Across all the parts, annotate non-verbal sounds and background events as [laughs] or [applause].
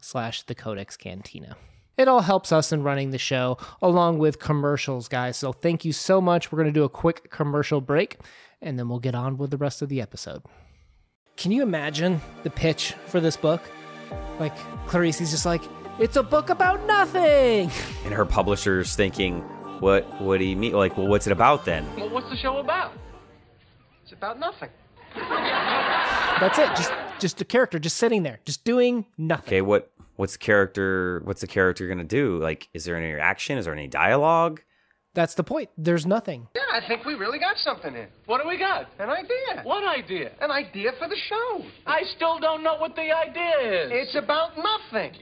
slash the codex cantina. It all helps us in running the show along with commercials guys. So thank you so much. We're going to do a quick commercial break and then we'll get on with the rest of the episode. Can you imagine the pitch for this book? Like Clarice is just like it's a book about nothing! And her publisher's thinking what what do you mean? Like well what's it about then? Well what's the show about? It's about nothing. That's it. Just just a character just sitting there, just doing nothing. Okay, what what's the character what's the character going to do? Like is there any action? Is there any dialogue? That's the point. There's nothing. Yeah, I think we really got something here. What do we got? An idea. What idea? An idea for the show. I still don't know what the idea is. It's about nothing.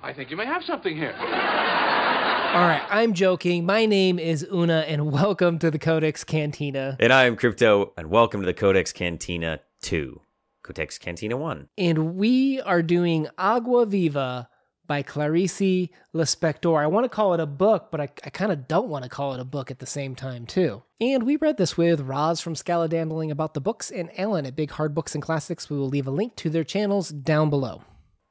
I think you may have something here. All right, I'm joking. My name is Una, and welcome to the Codex Cantina. And I am Crypto, and welcome to the Codex Cantina 2, Codex Cantina 1. And we are doing Agua Viva by Clarice Lispector. I want to call it a book, but I, I kind of don't want to call it a book at the same time, too. And we read this with Roz from Scallydandling about the books and Ellen at Big Hard Books and Classics. We will leave a link to their channels down below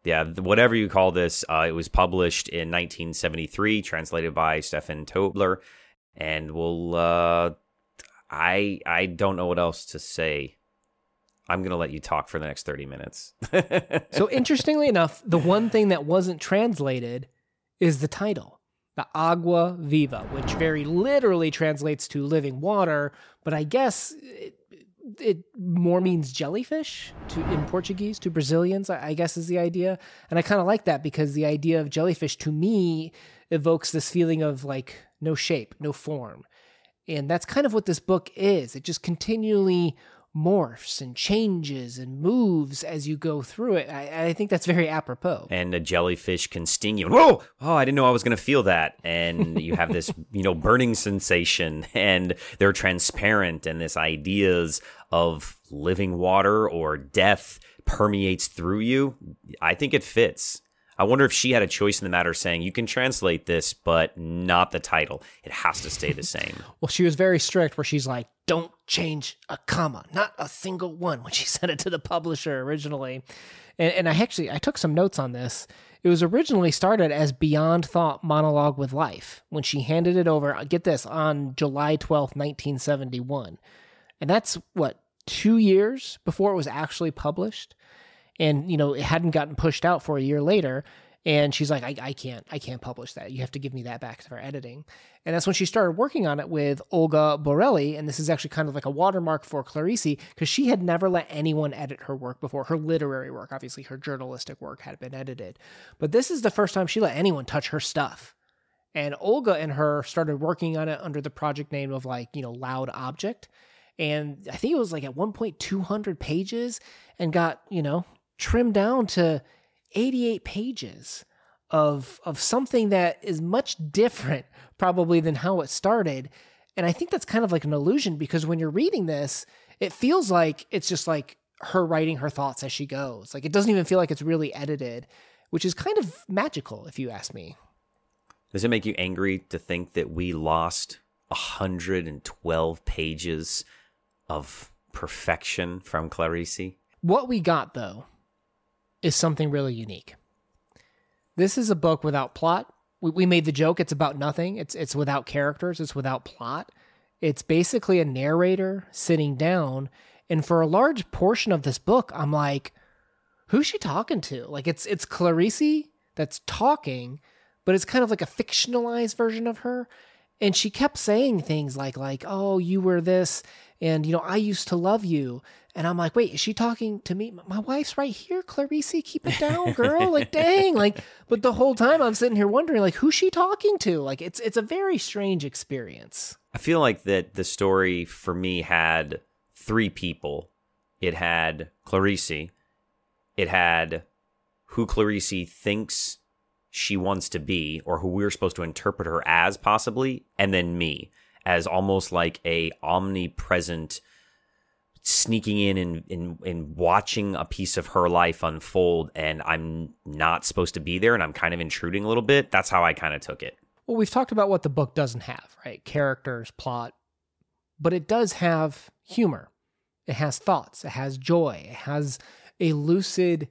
yeah, whatever you call this, uh, it was published in 1973, translated by Stefan Tobler, and we'll. Uh, I I don't know what else to say. I'm gonna let you talk for the next 30 minutes. [laughs] so interestingly enough, the one thing that wasn't translated is the title, the Agua Viva, which very literally translates to living water, but I guess it, it more means jellyfish to in Portuguese to Brazilians, I, I guess is the idea. And I kind of like that because the idea of jellyfish to me evokes this feeling of like no shape, no form. And that's kind of what this book is. It just continually morphs and changes and moves as you go through it. I, I, think that's very apropos. And a jellyfish can sting you. Whoa! Oh, I didn't know I was going to feel that. And you have this, [laughs] you know, burning sensation, and they're transparent, and this ideas of living water or death permeates through you. I think it fits. I wonder if she had a choice in the matter saying, you can translate this, but not the title. It has to stay the same. [laughs] well, she was very strict where she's like, don't change a comma, not a single one [laughs] when she sent it to the publisher originally. And, and I actually, I took some notes on this. It was originally started as Beyond Thought Monologue with Life when she handed it over, uh, get this, on July 12th, 1971. And that's what, two years before it was actually published? And you know it hadn't gotten pushed out for a year later. And she's like I, I can't i can't publish that. You have to give me that back for editing. And that's when she started working on it with olga borelli. And this is actually kind of like a watermark for clarice because she had never let anyone edit her work before her literary work. Obviously her journalistic work had been edited. But this is the first time she let anyone touch her stuff. And olga and her started working on it under the project name of like you know loud object. And i think it was like at one point 200 pages and got you know trimmed down to 88 pages of of something that is much different probably than how it started. And i think that's kind of like an illusion because when you're reading this it feels like it's just like her writing her thoughts as she goes. Like it doesn't even feel like it's really edited which is kind of magical if you ask me. Does it make you angry to think that we lost 112 pages of perfection from clarice? What we got though is something really unique. This is a book without plot. We, we made the joke it's about nothing. It's it's without characters. It's without plot. It's basically a narrator sitting down, and for a large portion of this book, I'm like, who's she talking to? Like it's it's Clarice that's talking, but it's kind of like a fictionalized version of her. And she kept saying things like like, oh, you were this, and you know, I used to love you, and I'm like, wait, is she talking to me? My wife's right here, Clarice. Keep it down, girl. like, [laughs] dang. Like, but the whole time I'm sitting here wondering, like, who's she talking to? Like, it's it's a very strange experience. I feel like that the story for me had three people. It had Clarice, it had who Clarice thinks she wants to be or who we're supposed to interpret her as possibly and then me as almost like a omnipresent sneaking in and, and, and watching a piece of her life unfold and I'm not supposed to be there and I'm kind of intruding a little bit. That's how I kind of took it. Well, we've talked about what the book doesn't have, right? Characters, plot, but it does have humor. It has thoughts, it has joy, it has a lucid,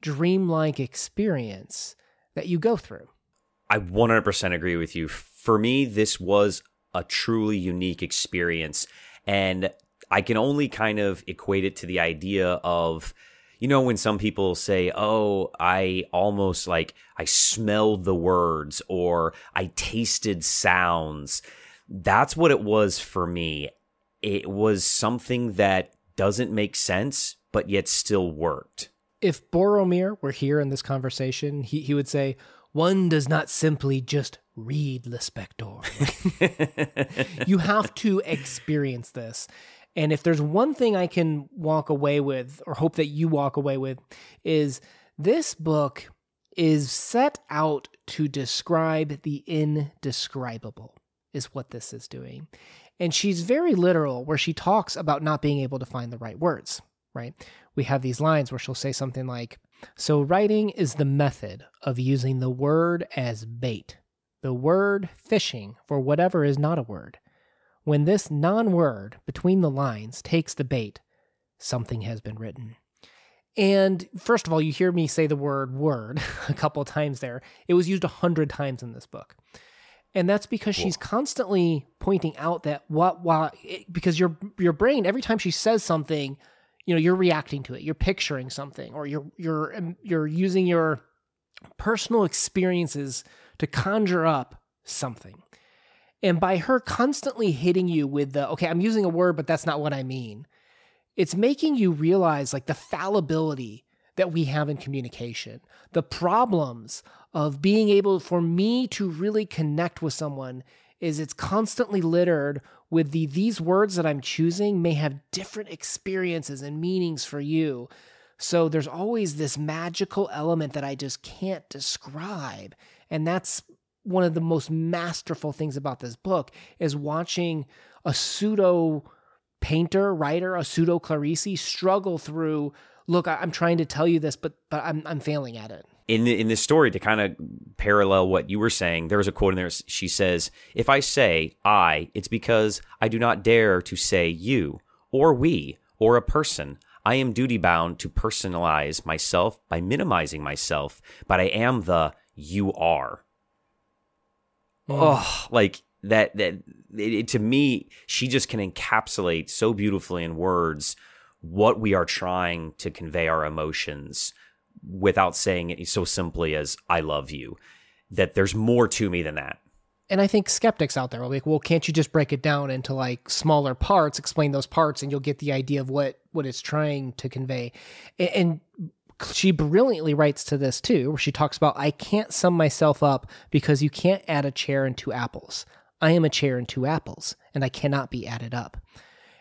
dreamlike experience that you go through. I 100% agree with you. For me, this was a truly unique experience. And I can only kind of equate it to the idea of, you know, when some people say, oh, I almost like I smelled the words or I tasted sounds. That's what it was for me. It was something that doesn't make sense, but yet still worked. If Boromir were here in this conversation, he, he would say, one does not simply just read Lispector. [laughs] you have to experience this. And if there's one thing I can walk away with, or hope that you walk away with, is this book is set out to describe the indescribable, is what this is doing. And she's very literal where she talks about not being able to find the right words, right? We have these lines where she'll say something like, So writing is the method of using the word as bait, the word fishing for whatever is not a word. When this non word between the lines takes the bait, something has been written. And first of all, you hear me say the word word [laughs] a couple times there. It was used a hundred times in this book. And that's because she's constantly pointing out that what why because your your brain every time she says something, you know, you're reacting to it. You're picturing something or you're you're um, you're using your personal experiences to conjure up something. And by her constantly hitting you with the, okay, I'm using a word, but that's not what I mean, it's making you realize like the fallibility that we have in communication, the problems of being able for me to really connect with someone is it's constantly littered with the these words that I'm choosing may have different experiences and meanings for you. So there's always this magical element that I just can't describe. And that's one of the most masterful things about this book is watching a pseudo painter, writer, a pseudo Clarice struggle through. Look, I'm trying to tell you this, but but I'm I'm failing at it. In the, in this story, to kind of parallel what you were saying, there was a quote in there. She says, "If I say I, it's because I do not dare to say you or we or a person. I am duty bound to personalize myself by minimizing myself, but I am the you are." Oh like that that it, it, to me she just can encapsulate so beautifully in words what we are trying to convey our emotions without saying it so simply as i love you that there's more to me than that and I think skeptics out there will be like, well, can't you just break it down into like smaller parts, explain those parts, and you'll get the idea of what what it's trying to convey. And she brilliantly writes to this too, where she talks about, I can't sum myself up because you can't add a chair and two apples. I am a chair and two apples, and I cannot be added up.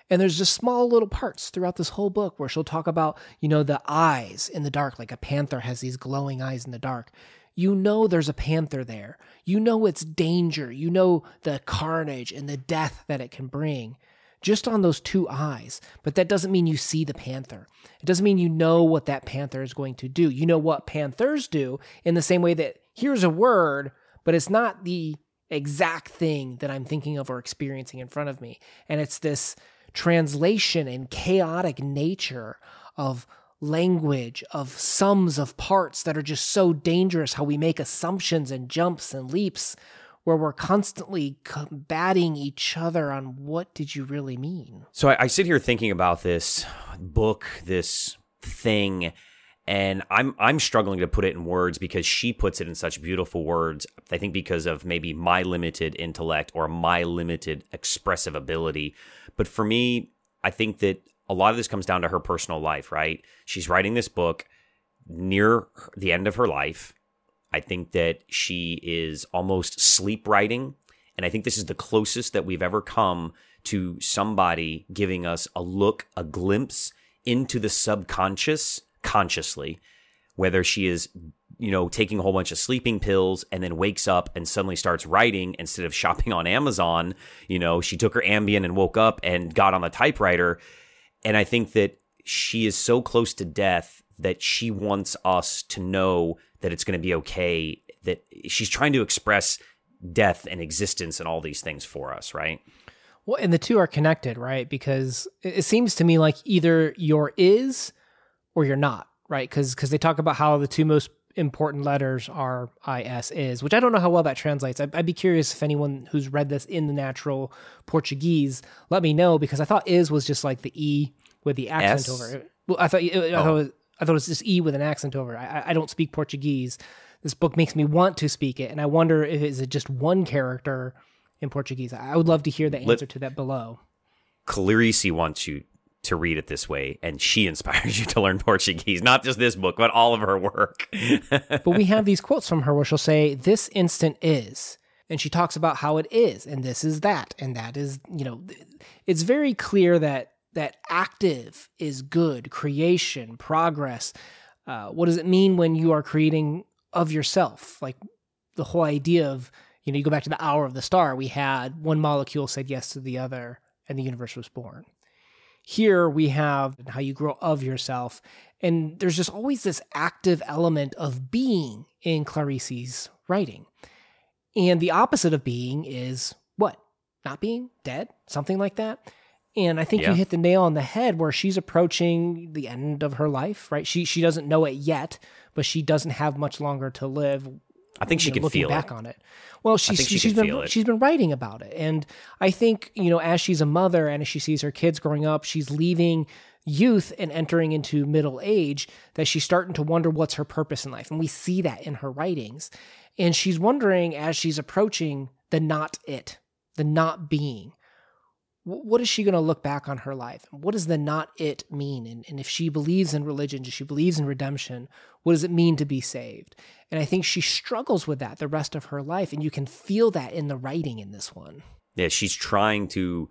And there's just small little parts throughout this whole book where she'll talk about, you know, the eyes in the dark, like a panther has these glowing eyes in the dark. You know there's a panther there. You know it's danger. You know the carnage and the death that it can bring just on those two eyes. But that doesn't mean you see the panther. It doesn't mean you know what that panther is going to do. You know what panthers do in the same way that here's a word, but it's not the exact thing that I'm thinking of or experiencing in front of me. And it's this translation and chaotic nature of language, of sums of parts that are just so dangerous, how we make assumptions and jumps and leaps where we're constantly combating each other on what did you really mean. So I, I sit here thinking about this book, this thing, and I'm I'm struggling to put it in words because she puts it in such beautiful words. I think because of maybe my limited intellect or my limited expressive ability. But for me, I think that a lot of this comes down to her personal life, right? She's writing this book near the end of her life. I think that she is almost sleep writing. And I think this is the closest that we've ever come to somebody giving us a look, a glimpse into the subconscious consciously whether she is you know taking a whole bunch of sleeping pills and then wakes up and suddenly starts writing instead of shopping on Amazon you know she took her Ambien and woke up and got on the typewriter and I think that she is so close to death that she wants us to know that it's going to be okay that she's trying to express death and existence and all these things for us right Well, and the two are connected, right? Because it seems to me like either you're is or you're not, right? Because because they talk about how the two most important letters are is is, which I don't know how well that translates. I'd, I'd be curious if anyone who's read this in the natural Portuguese let me know because I thought is was just like the e with the accent S? over it. Well, I thought I thought it oh. was, I thought it was just e with an accent over. it. I, I- don't speak Portuguese. This book makes me want to speak it, and I wonder if is it just one character in Portuguese. I would love to hear the answer to that below. Clarice wants you to read it this way, and she [laughs] inspires you to learn Portuguese. Not just this book, but all of her work. but we have [laughs] these quotes from her where she'll say, This instant is. And she talks about how it is, and this is that, and that is, you know, it's very clear that that active is good, creation, progress. Uh, what does it mean when you are creating of yourself? Like the whole idea of, you know, you go back to the hour of the star, we had one molecule said yes to the other, and the universe was born. Here we have how you grow of yourself. And there's just always this active element of being in Clarice's writing. And the opposite of being is what? Not being dead, something like that. And I think Yeah. you hit the nail on the head where she's approaching the end of her life, right? She she doesn't know it yet, but she doesn't have much longer to live I think she know, can looking feel back it. on it. Well, she's she she's been she's been writing about it, and I think you know as she's a mother and as she sees her kids growing up, she's leaving youth and entering into middle age that she's starting to wonder what's her purpose in life, and we see that in her writings, and she's wondering as she's approaching the not it, the not being. Wh- What is she going to look back on her life? What does the not it mean? And, and if she believes in religion, she believes in redemption, what does it mean to be saved? And I think she struggles with that the rest of her life. And you can feel that in the writing in this one. Yeah, she's trying to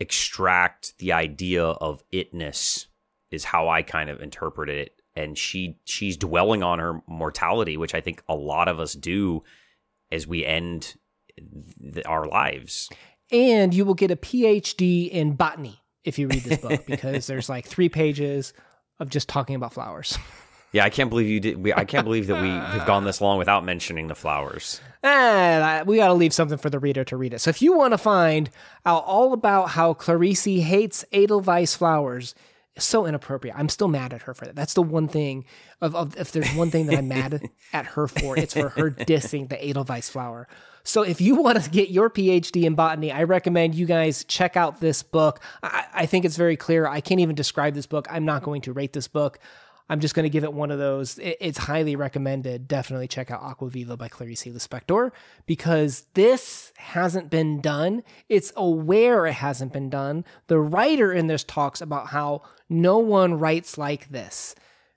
extract the idea of itness is how I kind of interpreted it. And she she's dwelling on her mortality, which I think a lot of us do as we end th- our lives. And you will get a PhD in botany if you read this book [laughs] because there's like three pages of just talking about flowers. Yeah, I can't believe you did. We, I can't believe that we have gone this long without mentioning the flowers. And I- we got to leave something for the reader to read it. So if you want to find out all about how Clarice hates Edelweiss flowers, it's so inappropriate. I'm still mad at her for that. That's the one thing of, of if there's one thing that I'm mad [laughs] at her for, it's for her dissing the Edelweiss flower. So if you [laughs] want to get your PhD in botany, I recommend you guys check out this book. I, I think it's very clear. I can't even describe this book. I'm not going to rate this book. I'm just going to give it one of those. It- it's highly recommended. Definitely check out Agua Viva by Clarice Lispector because this hasn't been done. It's aware it hasn't been done. The writer in this talks about how no one writes like this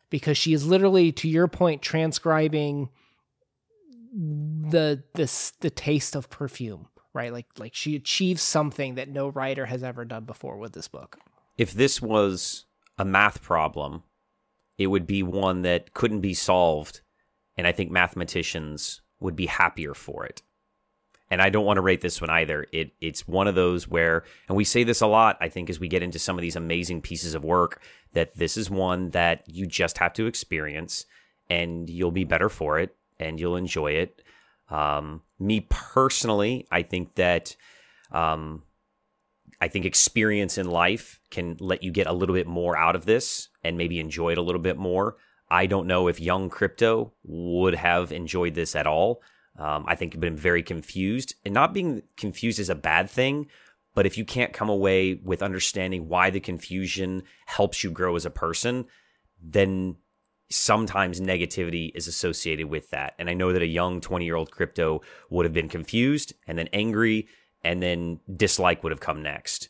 because she is literally, to your point, transcribing the this the taste of perfume, right? Like like she achieves something that no writer has ever done before with this book. If this was a math problem, it would be one that couldn't be solved, and I think mathematicians would be happier for it. And I don't want to rate this one either. It it's one of those where, and we say this a lot. I think as we get into some of these amazing pieces of work, that this is one that you just have to experience, and you'll be better for it, and you'll enjoy it. Um, me personally, I think that um, I think experience in life can let you get a little bit more out of this and maybe enjoy it a little bit more. I don't know if young crypto would have enjoyed this at all. Um, I think been very confused, and not being confused is a bad thing. But if you can't come away with understanding why the confusion helps you grow as a person, then sometimes negativity is associated with that. And I know that a young 20 year old crypto would have been confused and then angry, and then dislike would have come next.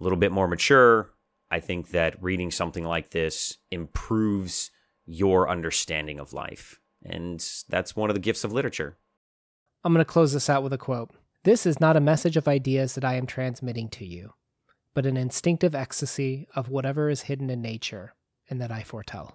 A little bit more mature, I think that reading something like this improves your understanding of life. And that's one of the gifts of literature. I'm going to close this out with a quote. This is not a message of ideas that I am transmitting to you, but an instinctive ecstasy of whatever is hidden in nature and that I foretell.